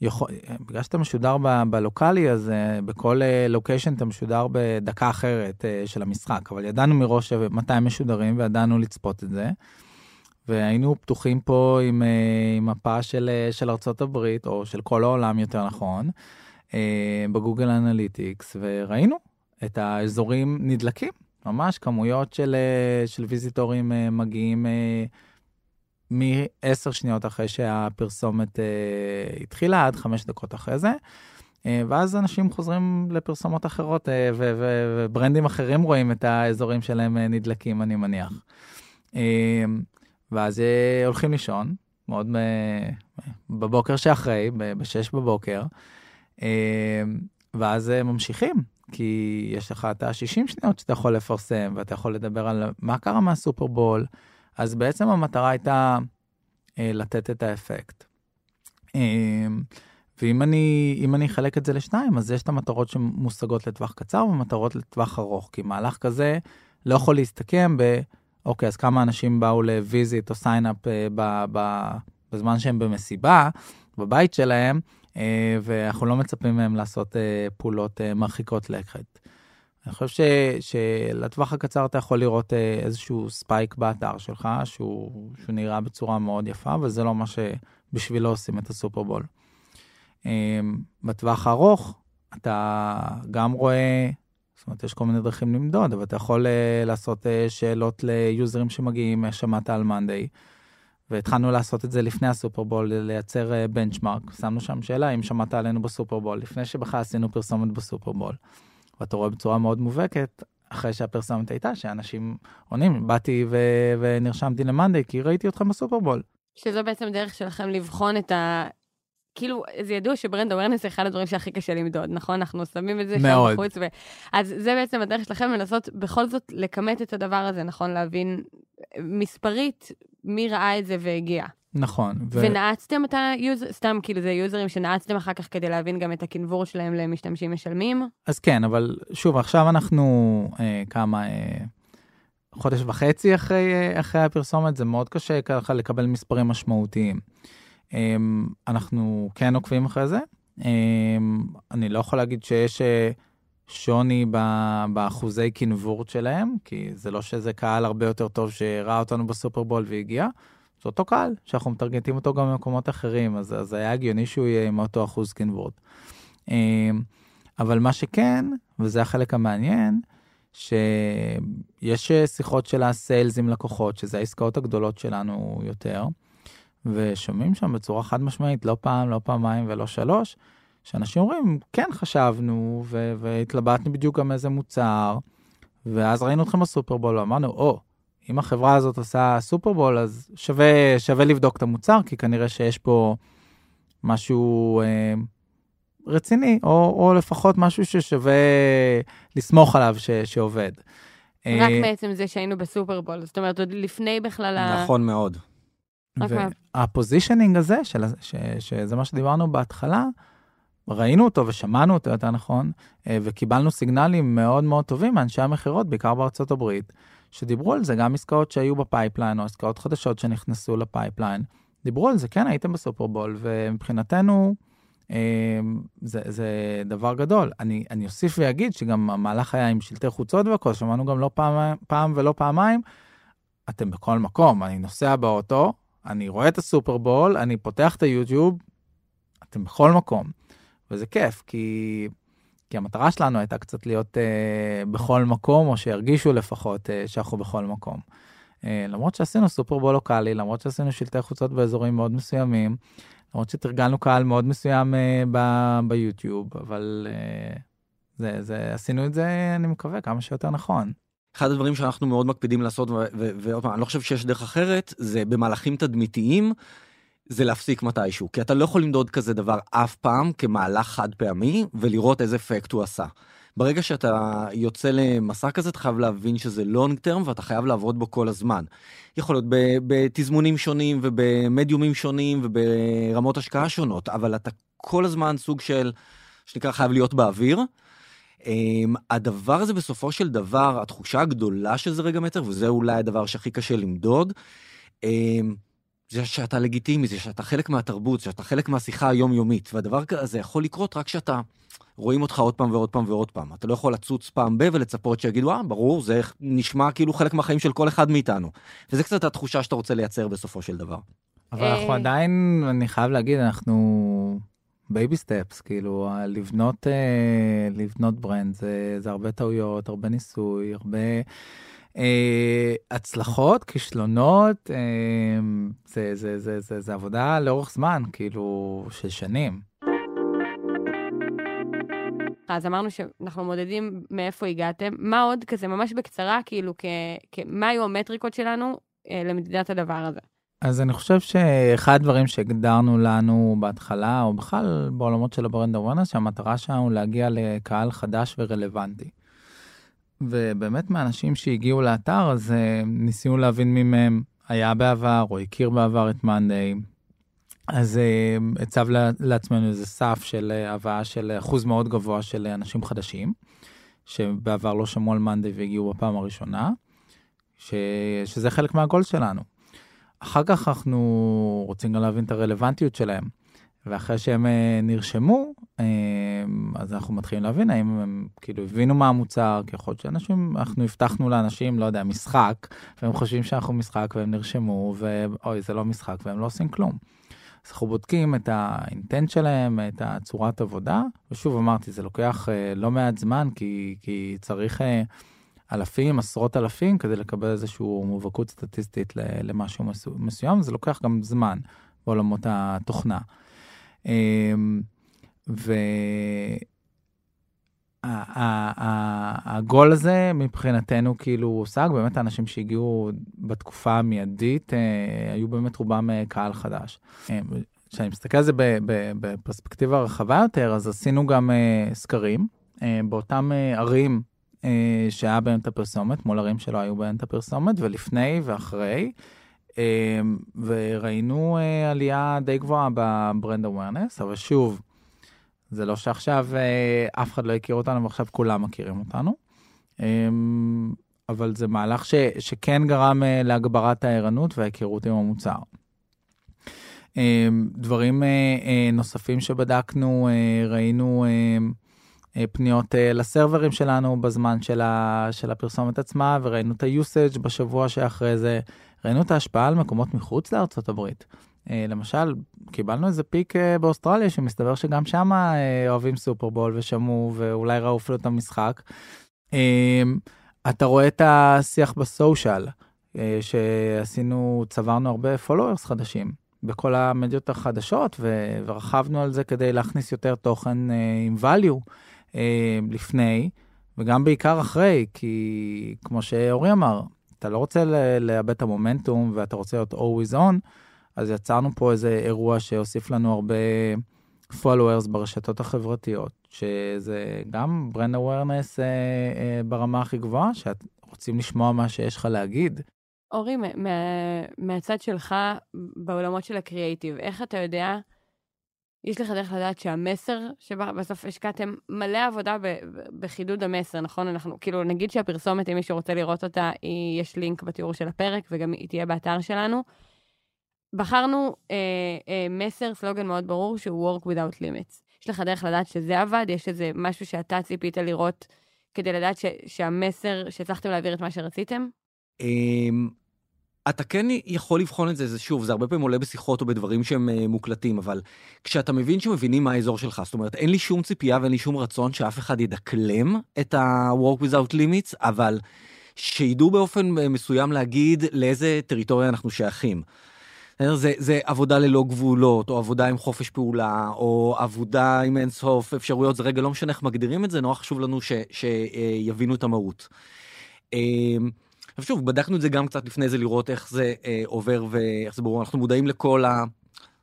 יכול, בגלל שאתה משודר ב, ב local-י, אז אה, בכל location אה, אתה משודר בדקה אחרת uh, של המשחק, אבל ידענו מראש מתי הם משודרים וידענו לצפות את זה. והיינו פתוחים פה עם, עם מפה של, של ארצות הברית, או של כל העולם יותר נכון, בגוגל אנליטיקס, וראינו את האזורים נדלקים, ממש כמויות של, של ויזיטורים מגיעים. Uh, מ-10 שניות אחרי שהפרסומת uh, התחילה, עד 5 דקות אחרי זה. Uh, ואז אנשים חוזרים לפרסומות אחרות, uh, וברנדים אחרים רואים את האזורים שלהם uh, נדלקים, אני מניח. Uh, ואז uh, הולכים לישון, מאוד uh, בבוקר שאחרי, ב-6 בבוקר, uh, ואז אה, ממשיכים, כי יש לך את ה-60 שניות שאתה יכול לפרסם, ואתה יכול לדבר על מה קרה מהסופרבול. אז בעצם המטרה הייתה אה, לתת את האפקט. אה, ואם אני, אני אחלק את זה לשניים, אז יש את המטרות שמושגות לטווח קצר ומטרות לטווח ארוך, כי מהלך כזה לא יכול להסתכם ב, אוקיי, אז כמה אנשים באו ל visit או sign up אה, בזמן שהם במסיבה, בבית שלהם, אה, ואנחנו לא מצפים מהם לעשות אה, פעולות אה, מרחיקות לכת. אני חושב ש, שלטווח הקצר אתה יכול לראות אה, איזשהו ספייק באתר שלך, שהוא, שהוא נראה בצורה מאוד יפה, וזה לא מה שבשבילו עושים את הסופרבול. אה, בטווח הארוך, אתה גם רואה, זאת אומרת, יש כל מיני דרכים למדוד, אבל אתה יכול אה, לעשות שאלות ליוזרים שמגיעים, שמעת על מאנדיי, והתחלנו לעשות את זה לפני הסופרבול, לייצר בנצ'מארק. שמנו שם שאלה אם שמעת עלינו בסופרבול, לפני שבכלל עשינו פרסומת בסופרבול. ואתה רואה בצורה מאוד מובהקת, אחרי שהפרסומת הייתה, שאנשים עונים, באתי ו- ונרשמתי למאנדיי כי ראיתי אתכם בסופרבול. שזו בעצם דרך שלכם לבחון את ה... כאילו, זה ידוע שברנד אווירנס זה אחד הדברים שהכי קשה למדוד, נכון? אנחנו שמים את זה מאוד. שם בחוץ. ו... אז זה בעצם הדרך שלכם לנסות בכל זאת לכמת את הדבר הזה, נכון? להבין מספרית מי ראה את זה והגיע. נכון. ו... ונעצתם את היוזר, סתם כאילו זה יוזרים שנעצתם אחר כך כדי להבין גם את הקנבור שלהם למשתמשים משלמים? אז כן, אבל שוב, עכשיו אנחנו אה, כמה, אה, חודש וחצי אחרי, אה, אחרי הפרסומת, זה מאוד קשה ככה לקבל מספרים משמעותיים. אה, אנחנו כן עוקבים אחרי זה. אה, אני לא יכול להגיד שיש... אה, שוני באחוזי קנבורט שלהם, כי זה לא שזה קהל הרבה יותר טוב שראה אותנו בסופרבול והגיע, זה אותו קהל, שאנחנו מטרגטים אותו גם במקומות אחרים, אז, אז היה הגיוני שהוא יהיה עם אותו אחוז קינבורד. אמ, אבל מה שכן, וזה החלק המעניין, שיש שיחות של הסיילס עם לקוחות, שזה העסקאות הגדולות שלנו יותר, ושומעים שם בצורה חד משמעית, לא פעם, לא פעמיים ולא שלוש, שאנשים אומרים, כן חשבנו, והתלבטנו בדיוק גם איזה מוצר, ואז ראינו אתכם בסופרבול, ואמרנו, או, oh, אם החברה הזאת עושה סופרבול, אז שווה, שווה לבדוק את המוצר, כי כנראה שיש פה משהו אה, רציני, או, או לפחות משהו ששווה לסמוך עליו ש, שעובד. רק אה, בעצם זה שהיינו בסופרבול, זאת אומרת, עוד לפני בכלל נכון ה... מאוד. וה positioning הזה, של, ש, שזה מה שדיברנו בהתחלה, ראינו אותו ושמענו אותו, יותר נכון, אה, וקיבלנו סיגנלים מאוד מאוד טובים מאנשי המכירות, בעיקר בארצות הברית, שדיברו על זה, גם עסקאות שהיו ב pipeline, או עסקאות חדשות שנכנסו ל pipeline, דיברו על זה, כן, הייתם בסופרבול, ומבחינתנו אה, זה, זה דבר גדול. אני, אני אוסיף ואגיד שגם המהלך היה עם שלטי חוצות והכל, שמענו גם לא פעם, פעם ולא פעמיים, אתם בכל מקום, אני נוסע באוטו, אני רואה את הסופרבול, אני פותח את היוטיוב, אתם בכל מקום. וזה כיף, כי כי המטרה שלנו הייתה קצת להיות אה, בכל מקום, או שירגישו לפחות אה, שאנחנו בכל מקום. אה, למרות שעשינו סופרבול לוקאלי, למרות שעשינו שלטי חוצות באזורים מאוד מסוימים, למרות שתרגלנו קהל מאוד מסוים אה, ב- ביוטיוב, אבל אה, זה, זה, עשינו את זה, אני מקווה, כמה שיותר נכון. אחד הדברים שאנחנו מאוד מקפידים לעשות, ועוד פעם, אני לא חושב שיש דרך אחרת, זה במהלכים תדמיתיים. זה להפסיק מתישהו, כי אתה לא יכול למדוד כזה דבר אף פעם כמהלך חד פעמי ולראות איזה אפקט הוא עשה. ברגע שאתה יוצא למסע כזה, אתה חייב להבין שזה לונג טרם ואתה חייב לעבוד בו כל הזמן. יכול להיות בתזמונים שונים ובמדיומים שונים וברמות השקעה שונות, אבל אתה כל הזמן סוג של, שנקרא, חייב להיות באוויר. Um, הדבר הזה בסופו של דבר, התחושה הגדולה של זה רגע מטר, וזה אולי הדבר שהכי קשה למדוד, אמ, זה שאתה לגיטימי, זה שאתה חלק מהתרבות, שאתה חלק מהשיחה היומיומית, והדבר כזה יכול לקרות רק כשאתה רואים אותך עוד פעם ועוד פעם ועוד פעם. אתה לא יכול לצוץ פעם ב ולצפות שיגידו, אה, ברור, זה נשמע כאילו חלק מהחיים של כל אחד מאיתנו. וזה קצת התחושה שאתה רוצה לייצר בסופו של דבר. אבל אנחנו אה. עדיין, אני חייב להגיד, אנחנו baby steps, כאילו, לבנות, אה, לבנות brand זה, זה הרבה טעויות, הרבה ניסוי, הרבה הצלחות, כישלונות, אה, זה, זה, זה, זה, זה עבודה לאורך זמן, כאילו, של שנים. אז אמרנו שאנחנו מודדים מאיפה הגעתם. מה עוד כזה, ממש בקצרה, כאילו, כ... כ... מה היו המטריקות שלנו אה, למדידת הדבר הזה? אז אני חושב שאחד הדברים שהגדרנו לנו בהתחלה, או בכלל בעולמות של ה brand awareness, שהמטרה שלנו להגיע לקהל חדש ורלוונטי. ובאמת מהאנשים שהגיעו לאתר, אז uh, ניסינו להבין מי מהם היה בעבר או הכיר בעבר את מאנדיי. אז uh, הצבנו לעצמנו איזה סף של uh, הבאה של אחוז מאוד גבוה של אנשים חדשים, שבעבר לא שמעו על מאנדיי והגיעו בפעם הראשונה, ש... שזה חלק מהגול שלנו. אחר כך אנחנו רוצים גם להבין את הרלוונטיות שלהם. ואחרי שהם אה, נרשמו, אה, אז אנחנו מתחילים להבין האם הם כאילו הבינו מה המוצר, כי יכול להיות שאנשים, אנחנו הבטחנו לאנשים, לא יודע, משחק, והם חושבים שאנחנו משחק והם נרשמו, ואוי, זה לא משחק, והם לא עושים כלום. אז אנחנו בודקים את האינטנט שלהם, את הצורת עבודה, ושוב אמרתי, זה לוקח אה, לא מעט זמן, כי, כי צריך אלפים, עשרות אלפים, כדי לקבל איזושהי מובהקות סטטיסטית למשהו מסוים, זה לוקח גם זמן בעולמות התוכנה. אמ, והגול הזה מבחינתנו כאילו הושג, באמת האנשים שהגיעו בתקופה המיידית אה, היו באמת רובם אה, קהל חדש. אמ, כשאני מסתכל על זה בפרספקטיבה רחבה יותר, אז עשינו גם אה, סקרים באותם ערים שהיה בהם את הפרסומת, מול ערים שלא היו בהם את הפרסומת, ולפני ואחרי. וראינו אה, עלייה די גבוהה בברנד אווירנס, אבל שוב, זה לא שעכשיו אה, אף אחד לא הכיר אותנו ועכשיו כולם מכירים אותנו. אמ, אבל זה מהלך ש, שכן גרם אה, להגברת הערנות וההיכרות עם המוצר. אמ, דברים נוספים שבדקנו, ראינו פניות לסרברים שלנו בזמן של, ה, של הפרסומת עצמה, וראינו את ה-usage בשבוע שאחרי זה. ראינו את ההשפעה על מקומות מחוץ לארצות הברית. אה, למשל, קיבלנו איזה פיק אה, באוסטרליה, שמסתבר שגם שם אה, אוהבים סופרבול ושמעו, ואולי ראו אפילו את המשחק. אתה רואה את השיח בסושיאל, שעשינו, צברנו הרבה followers חדשים בכל המדיות החדשות, ורכבנו על זה כדי להכניס יותר תוכן עם value לפני, וגם בעיקר אחרי, כי כמו שאורי אמר, אתה לא רוצה לאבד את המומנטום ואתה רוצה להיות always on, אז יצרנו פה איזה אירוע שהוסיף לנו הרבה followers ברשתות החברתיות, שזה גם brand awareness אה, אה, ברמה הכי גבוהה, שרוצים לשמוע מה שיש לך להגיד. אורי, מה, מהצד שלך בעולמות של הקריאייטיב, איך אתה יודע יש לך דרך לדעת שהמסר שבסוף השקעתם מלא עבודה בחידוד המסר, נכון? אנחנו, כאילו, נגיד שהפרסומת, אם מישהו רוצה לראות אותה, היא, יש לינק בתיאור של הפרק, וגם היא תהיה באתר שלנו. בחרנו אה, אה, מסר, סלוגן מאוד ברור, שהוא Work Without Limits. יש לך דרך לדעת שזה עבד? יש איזה משהו שאתה ציפית לראות כדי לדעת ש, שהמסר, שהצלחתם להעביר את מה שרציתם? אמ, אתה כן יכול לבחון את זה, זה שוב, זה הרבה פעמים עולה בשיחות או בדברים שהם uh, מוקלטים, אבל כשאתה מבין שמבינים מה האזור שלך, זאת אומרת, אין לי שום ציפייה ואין לי שום רצון שאף אחד ידקלם את ה-work without limits, אבל שידעו באופן אה, מסוים להגיד לאיזה טריטוריה אנחנו שייכים. זה, זה עבודה ללא גבולות, או עבודה עם חופש פעולה, או עבודה עם אינסוף אפשרויות, זה רגע לא משנה איך מגדירים את זה, נורא חשוב לנו שיבינו את המהות. אמ, עכשיו שוב, בדקנו את זה גם קצת לפני זה, לראות איך זה אה, עובר ואיך זה ברור. אנחנו מודעים לכל ה...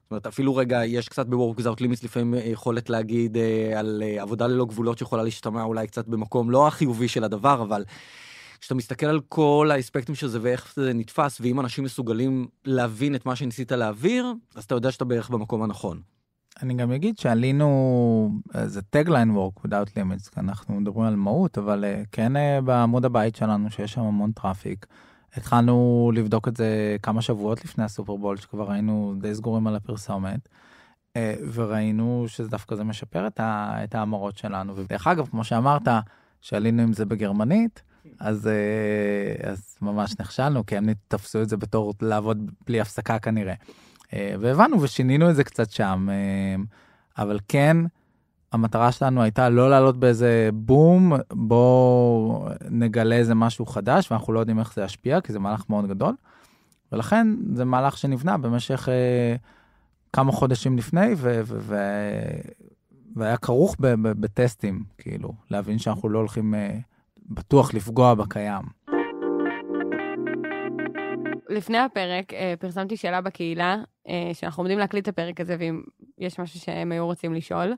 זאת אומרת, אפילו רגע, יש קצת ב-work without limits לפעמים אה, יכולת להגיד אה, על אה, עבודה ללא גבולות שיכולה להשתמע אולי קצת במקום לא החיובי של הדבר, אבל כשאתה מסתכל על כל האספקטים של זה ואיך זה נתפס, ואם אנשים מסוגלים להבין את מה שניסית להעביר, אז אתה יודע שאתה בערך במקום הנכון. אני גם אגיד שעלינו, זה tagline work without limits, אנחנו מדברים על מהות, אבל אה, כן אה, בעמוד הבית שלנו, שיש שם המון traffic, התחלנו לבדוק את זה כמה שבועות לפני הסופרבול, שכבר היינו די סגורים על הפרסומת, אה, וראינו שזה דווקא זה משפר את, ההמרות שלנו. ודרך אגב, כמו שאמרת, שעלינו עם זה בגרמנית, אז, אה, אז ממש נכשלנו, כי הם תפסו את זה בתור לעבוד בלי הפסקה כנראה. אה, והבנו ושינינו את זה קצת שם, אבל כן, המטרה שלנו הייתה לא לעלות באיזה בום, בוא נגלה איזה משהו חדש, ואנחנו לא יודעים איך זה ישפיע, כי זה מהלך מאוד גדול. ולכן זה מהלך שנבנה במשך אה, כמה חודשים לפני, ו- ו- ו- והיה כרוך בטסטים, כאילו, להבין שאנחנו לא הולכים אה, בטוח לפגוע בקיים. לפני הפרק אה, פרסמתי שאלה בקהילה, אה, שאנחנו עומדים להקליט את הפרק הזה, ואם יש משהו שהם היו רוצים לשאול.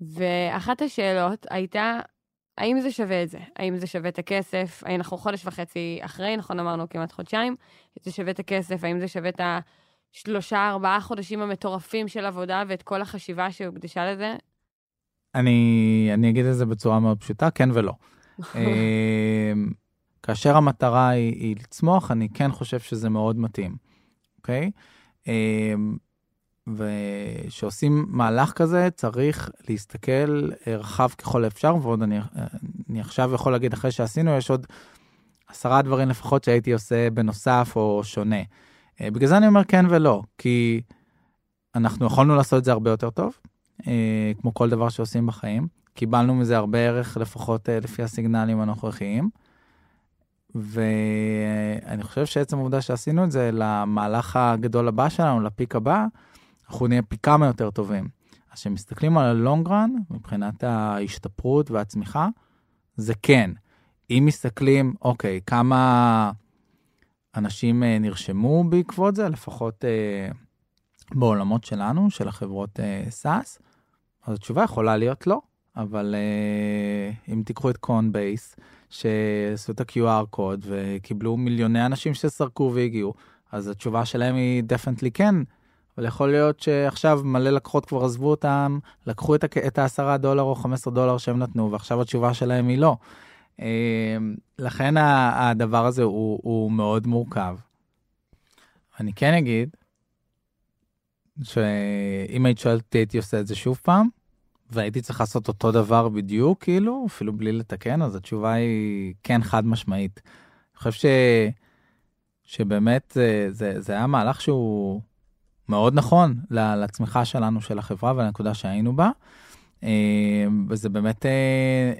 ואחת השאלות הייתה, האם זה שווה את זה? האם זה שווה את הכסף? אנחנו חודש וחצי אחרי, נכון אמרנו כמעט חודשיים, זה שווה את הכסף? האם זה שווה את השלושה, ארבעה חודשים המטורפים של עבודה ואת כל החשיבה שהוקדשה לזה? אני, אני אגיד את זה בצורה מאוד פשוטה, כן ולא. אמ, כאשר המטרה היא, היא לצמוח, אני כן חושב שזה מאוד מתאים, אוקיי? Okay? אמ, וכשעושים מהלך כזה, צריך להסתכל רחב ככל האפשר, ועוד אני, אני עכשיו יכול להגיד, אחרי שעשינו, יש עוד עשרה דברים לפחות שהייתי עושה בנוסף או שונה. אה, בגלל זה אני אומר כן ולא, כי אנחנו יכולנו לעשות את זה הרבה יותר טוב, אה, כמו כל דבר שעושים בחיים. קיבלנו מזה הרבה ערך, לפחות לפי הסיגנלים הנוכחיים. ואני חושב שעצם העובדה שעשינו את זה למהלך הגדול הבא שלנו, לפיק הבא, אנחנו נהיה פי כמה יותר טובים. אז כשמסתכלים על הלונג רן, מבחינת ההשתפרות והצמיחה, זה כן. אם מסתכלים, אוקיי, כמה אנשים אה, נרשמו בעקבות זה, לפחות אה, בעולמות שלנו, של החברות אה, SaaS, אז התשובה יכולה להיות לא. אבל אה, אם תיקחו את קונבייס, שעשו את ה-QR קוד וקיבלו מיליוני אנשים שסרקו והגיעו, אז התשובה שלהם היא definitely כן, אבל יכול להיות שעכשיו מלא לקוחות כבר עזבו אותם, לקחו את ה-10 דולר או 15 דולר שהם נתנו, ועכשיו התשובה שלהם היא לא. אמ, לכן הדבר הזה הוא, הוא מאוד מורכב. אני כן אגיד, שאם היית שואלת אותי הייתי עושה את זה שוב פעם, והייתי צריך לעשות אותו דבר בדיוק, כאילו, אפילו בלי לתקן, אז התשובה היא כן חד משמעית. אני חושב ש... שבאמת זה, זה, זה היה מהלך שהוא מאוד נכון לצמיחה שלנו, של החברה ולנקודה שהיינו בה. אה, וזה באמת אה,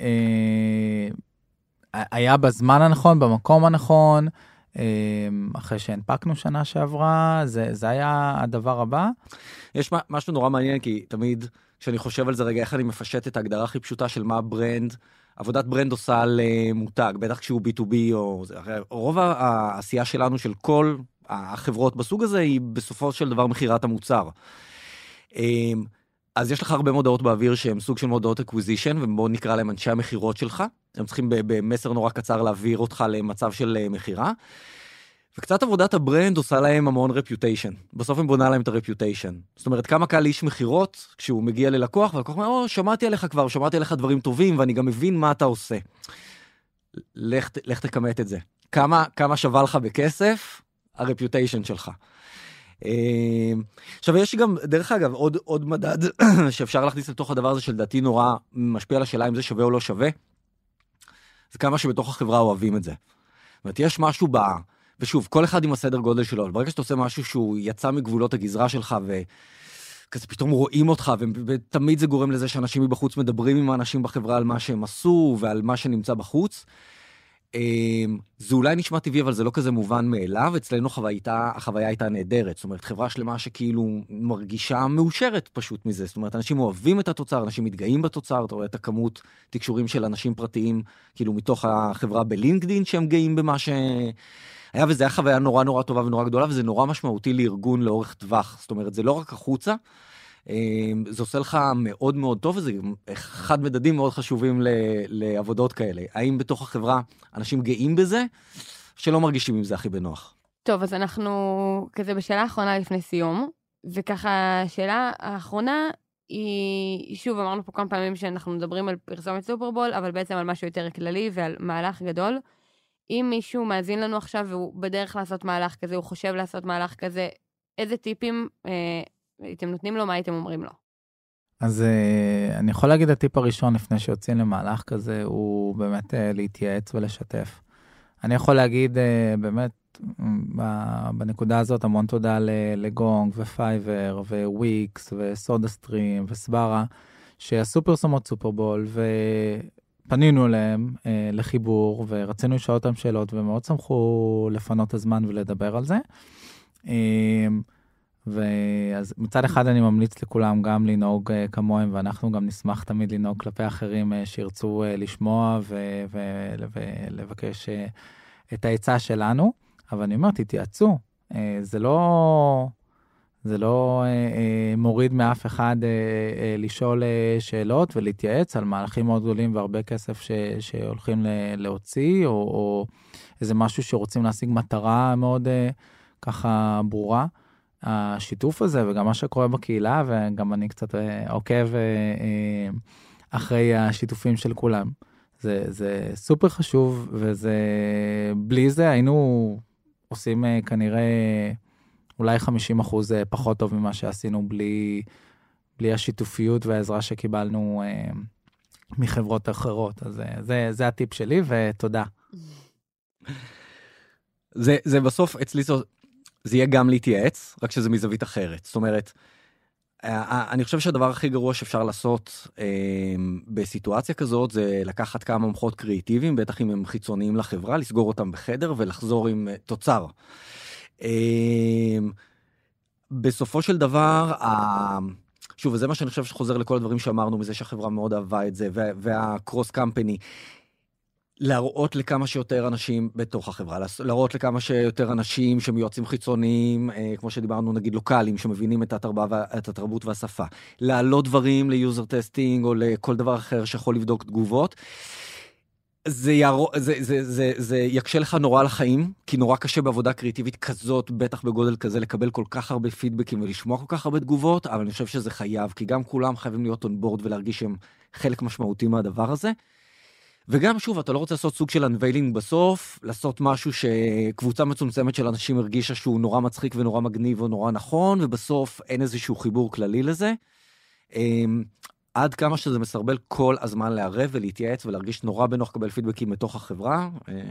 אה, היה בזמן הנכון, במקום הנכון. אחרי שהנפקנו שנה שעברה, זה, זה היה הדבר הבא. יש משהו נורא מעניין, כי תמיד כשאני חושב על זה רגע, איך אני מפשט את ההגדרה הכי פשוטה של מה brand, עבודת brand עושה על מותג, בטח כשהוא B2B או... רוב העשייה שלנו, של כל החברות בסוג הזה היא בסופו של דבר מכירת המוצר. אמ, אז יש לך הרבה מודעות באוויר שהם סוג של מודעות acquisition, ובואו נקרא להם אנשי המכירות שלך. הם צריכים במסר נורא קצר להעביר אותך למצב של אה, מכירה. וקצת עבודת ה brand עושה להם המון reputation. בסוף הם בונה להם את ה reputation. זאת אומרת, כמה קל לאיש מכירות כשהוא מגיע ללקוח, והלקוח אומר, או, שמעתי עליך כבר, שמעתי עליך דברים טובים, ואני גם מבין מה אתה עושה. לך, לך תכמת את זה. כמה, כמה שווה לך בכסף, ה reputation שלך. אמ, עכשיו יש גם דרך אגב עוד עוד מדד *clears throat* שאפשר להכניס לתוך הדבר הזה שלדעתי נורא משפיע על השאלה אם זה שווה או לא שווה. זה כמה שבתוך החברה אוהבים את זה. זאת אומרת יש משהו ב... ושוב כל אחד עם הסדר גודל שלו אבל ברגע שאתה עושה משהו שהוא יצא מגבולות הגזרה שלך וכזה פתאום רואים אותך ותמיד זה גורם לזה שאנשים מבחוץ מדברים עם האנשים בחברה על מה שהם עשו ועל מה שנמצא בחוץ. אמ, זה אולי נשמע טבעי, אבל זה לא כזה מובן מאליו. אצלנו חווייתה, החוויה הייתה נהדרת. זאת אומרת, חברה שלמה שכאילו מרגישה מאושרת פשוט מזה. זאת אומרת, אנשים אוהבים את התוצר, אנשים מתגאים בתוצר, אתה רואה את הכמות תקשורים של אנשים פרטיים, כאילו מתוך החברה בלינקדין, שהם גאים במה ש... היה וזה היה חוויה נורא נורא טובה ונורא גדולה, וזה נורא משמעותי לארגון לאורך טווח. זאת אומרת, זה לא רק החוצה, אמ, זה עושה לך מאוד מאוד טוב, וזה אחד מדדים מאוד חשובים ל, לעבודות כאלה. האם בתוך החברה אנשים גאים בזה, שלא מרגישים עם זה הכי בנוח? טוב, אז אנחנו כזה בשאלה האחרונה לפני סיום, וככה, השאלה האחרונה היא, שוב, אמרנו פה כמה פעמים שאנחנו מדברים על פרסומת סופרבול, אבל בעצם על משהו יותר כללי ועל מהלך גדול. אם מישהו מאזין לנו עכשיו והוא בדרך לעשות מהלך כזה, הוא חושב לעשות מהלך כזה, איזה טיפים אה, הייתם נותנים לו, מה הייתם אומרים לו? אז uh, אני יכול להגיד, הטיפ הראשון לפני שיוצאים למהלך כזה, הוא באמת uh, להתייעץ ולשתף. אני יכול להגיד uh, באמת, בנקודה הזאת המון תודה לגונג ופייבר וויקס וסודה סטרים וסברה, שעשו פרסומות סופרבול ופנינו אליהם אה, לחיבור ורצינו לשאול אותם שאלות ומאוד שמחו לפנות הזמן ולדבר על זה. אה, ואז מצד אחד אני ממליץ לכולם גם לנהוג uh, כמוהם, ואנחנו גם נשמח תמיד לנהוג כלפי אחרים uh, שירצו uh, לשמוע ולבקש uh, את העצה שלנו. אבל אני אומר, תתייעצו. Uh, זה לא, זה לא uh, uh, מוריד מאף אחד uh, uh, לשאול uh, שאלות ולהתייעץ על מהלכים מאוד גדולים והרבה כסף ש, שהולכים להוציא, או, או איזה משהו שרוצים להשיג מטרה מאוד uh, ככה ברורה. השיתוף הזה וגם מה שקורה בקהילה, וגם אני קצת אה, עוקב אה, אה, אחרי השיתופים של כולם. זה, זה סופר חשוב, וזה, בלי זה היינו עושים כנראה אולי 50 אחוז פחות טוב ממה שעשינו בלי, בלי השיתופיות והעזרה שקיבלנו מחברות אחרות. אז זה, זה הטיפ שלי, ותודה. זה, זה בסוף, אצלי זאת זה יהיה גם להתייעץ, רק שזה מזווית אחרת. זאת אומרת, אה, אה, אני חושב שהדבר הכי גרוע שאפשר לעשות אה, בסיטואציה כזאת זה לקחת כמה מוחות קריאיטיביים, בטח אם הם חיצוניים לחברה, לסגור אותם בחדר ולחזור עם אה, תוצר. אה, בסופו של דבר, שוב, וזה מה שאני חושב שחוזר לכל הדברים שאמרנו מזה שהחברה מאוד אהבה את זה, והקרוס קמפני. להראות לכמה שיותר אנשים בתוך החברה, להראות לכמה שיותר אנשים שהם יועצים חיצוניים, אה, כמו שדיברנו נגיד לוקאליים, שמבינים את התרבות והשפה, להעלות דברים ל user testing או לכל דבר אחר שיכול לבדוק תגובות. זה, ירו, זה, זה, זה, זה יקשה לך נורא לחיים, כי נורא קשה בעבודה קריאייטיבית כזאת, בטח בגודל כזה, לקבל כל כך הרבה פידבקים ולשמוע כל כך הרבה תגובות, אבל אני חושב שזה חייב, כי גם כולם חייבים להיות on board ולהרגיש שהם חלק משמעותי מהדבר הזה. וגם שוב, אתה לא רוצה לעשות סוג של unveiling בסוף, לעשות משהו שקבוצה מצומצמת של אנשים הרגישה שהוא נורא מצחיק ונורא מגניב או נורא נכון, ובסוף אין איזשהו חיבור כללי לזה. עד כמה שזה מסרבל כל הזמן לערב ולהתייעץ ולהרגיש נורא בנוח לקבל פידבקים מתוך החברה. אה,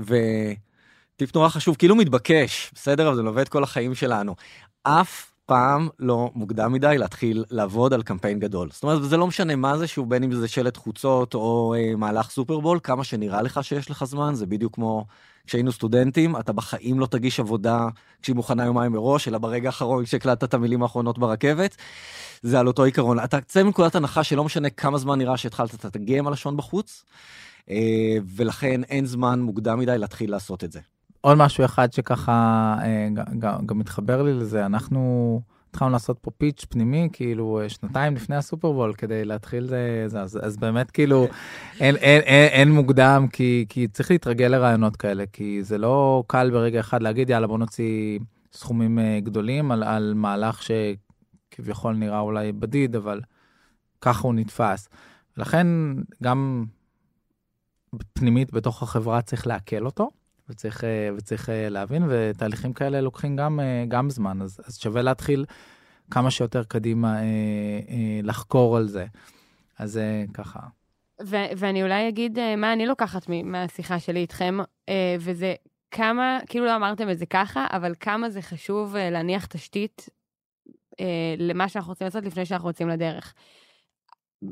וטיפ נורא חשוב, כאילו מתבקש, בסדר? אבל זה מלווה את כל החיים שלנו. אף פעם לא מוקדם מדי להתחיל לעבוד על קמפיין גדול. זאת אומרת, זה לא משנה מה זה, שהוא בין אם זה שלט חוצות או אה, מהלך סופרבול, כמה שנראה לך שיש לך זמן, זה בדיוק כמו כשהיינו סטודנטים, אתה בחיים לא תגיש עבודה כשהיא מוכנה יומיים מראש, אלא ברגע האחרון כשהקלטת את המילים האחרונות ברכבת. זה על אותו עיקרון. אתה צא מנקודת הנחה שלא משנה כמה זמן נראה שהתחלת, אתה תגיע עם הלשון בחוץ, אה, ולכן אין זמן מוקדם מדי להתחיל לעשות את זה. עוד משהו אחד שככה אה, גם, מתחבר לי לזה, אנחנו התחלנו לעשות פה פיץ' פנימי, כאילו אה, שנתיים לפני הסופרבול, כדי להתחיל זה, זה אז, אז באמת כאילו אין, אין, אין, אין מוקדם, כי, כי צריך להתרגל לרעיונות כאלה, כי זה לא קל ברגע אחד להגיד, יאללה, בוא נוציא סכומים אה, גדולים על, על מהלך שכביכול נראה אולי בדיד, אבל ככה הוא נתפס. לכן גם פנימית בתוך החברה צריך לעכל אותו. וצריך, אה, וצריך אה, להבין, ותהליכים כאלה לוקחים גם, אה, גם זמן, אז, אז שווה להתחיל כמה שיותר קדימה לחקור על זה. אז ככה. ו- ואני אולי אגיד מה אני לוקחת מהשיחה שלי איתכם, וזה כמה, כאילו לא אמרתם את זה ככה, אבל כמה זה חשוב להניח תשתית למה שאנחנו רוצים לעשות לפני שאנחנו יוצאים לדרך.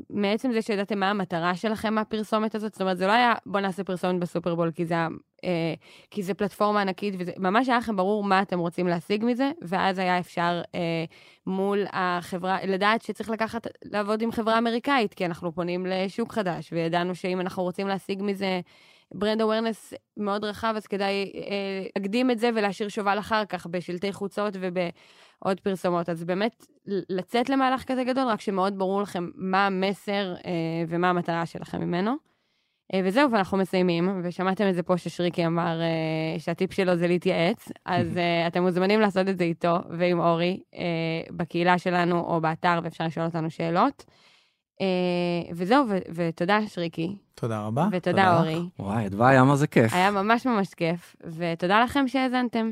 מעצם זה שידעתם מה המטרה שלכם מהפרסומת הזאת, זאת אומרת, זה לא היה בוא נעשה פרסומת בסופרבול כי זה, אה, כי זה פלטפורמה ענקית, וזה ממש היה לכם ברור מה אתם רוצים להשיג מזה, ואז היה אפשר אה, מול החברה, לדעת שצריך לקחת, לעבוד עם חברה אמריקאית, כי אנחנו פונים לשוק חדש, וידענו שאם אנחנו רוצים להשיג מזה ברנד אווירנס מאוד רחב, אז כדאי אה, להקדים את זה ולהשאיר שובל אחר כך בשלטי חוצות וב... עוד פרסומות. אז באמת, לצאת למהלך כזה גדול, רק שמאוד ברור לכם מה המסר אה, ומה המטרה שלכם ממנו. אה, וזהו, ואנחנו מסיימים, ושמעתם את זה פה ששריקי אמר אה, שהטיפ שלו זה להתייעץ, אז *laughs* אה, אתם מוזמנים לעשות את זה איתו ועם אורי, אה, בקהילה שלנו או באתר, ואפשר לשאול אותנו שאלות. אה, וזהו, ו- ותודה שריקי, תודה רבה. ותודה לך. אורי. וואי, אדווה, היה מה זה כיף. היה ממש ממש כיף, ותודה לכם שהאזנתם.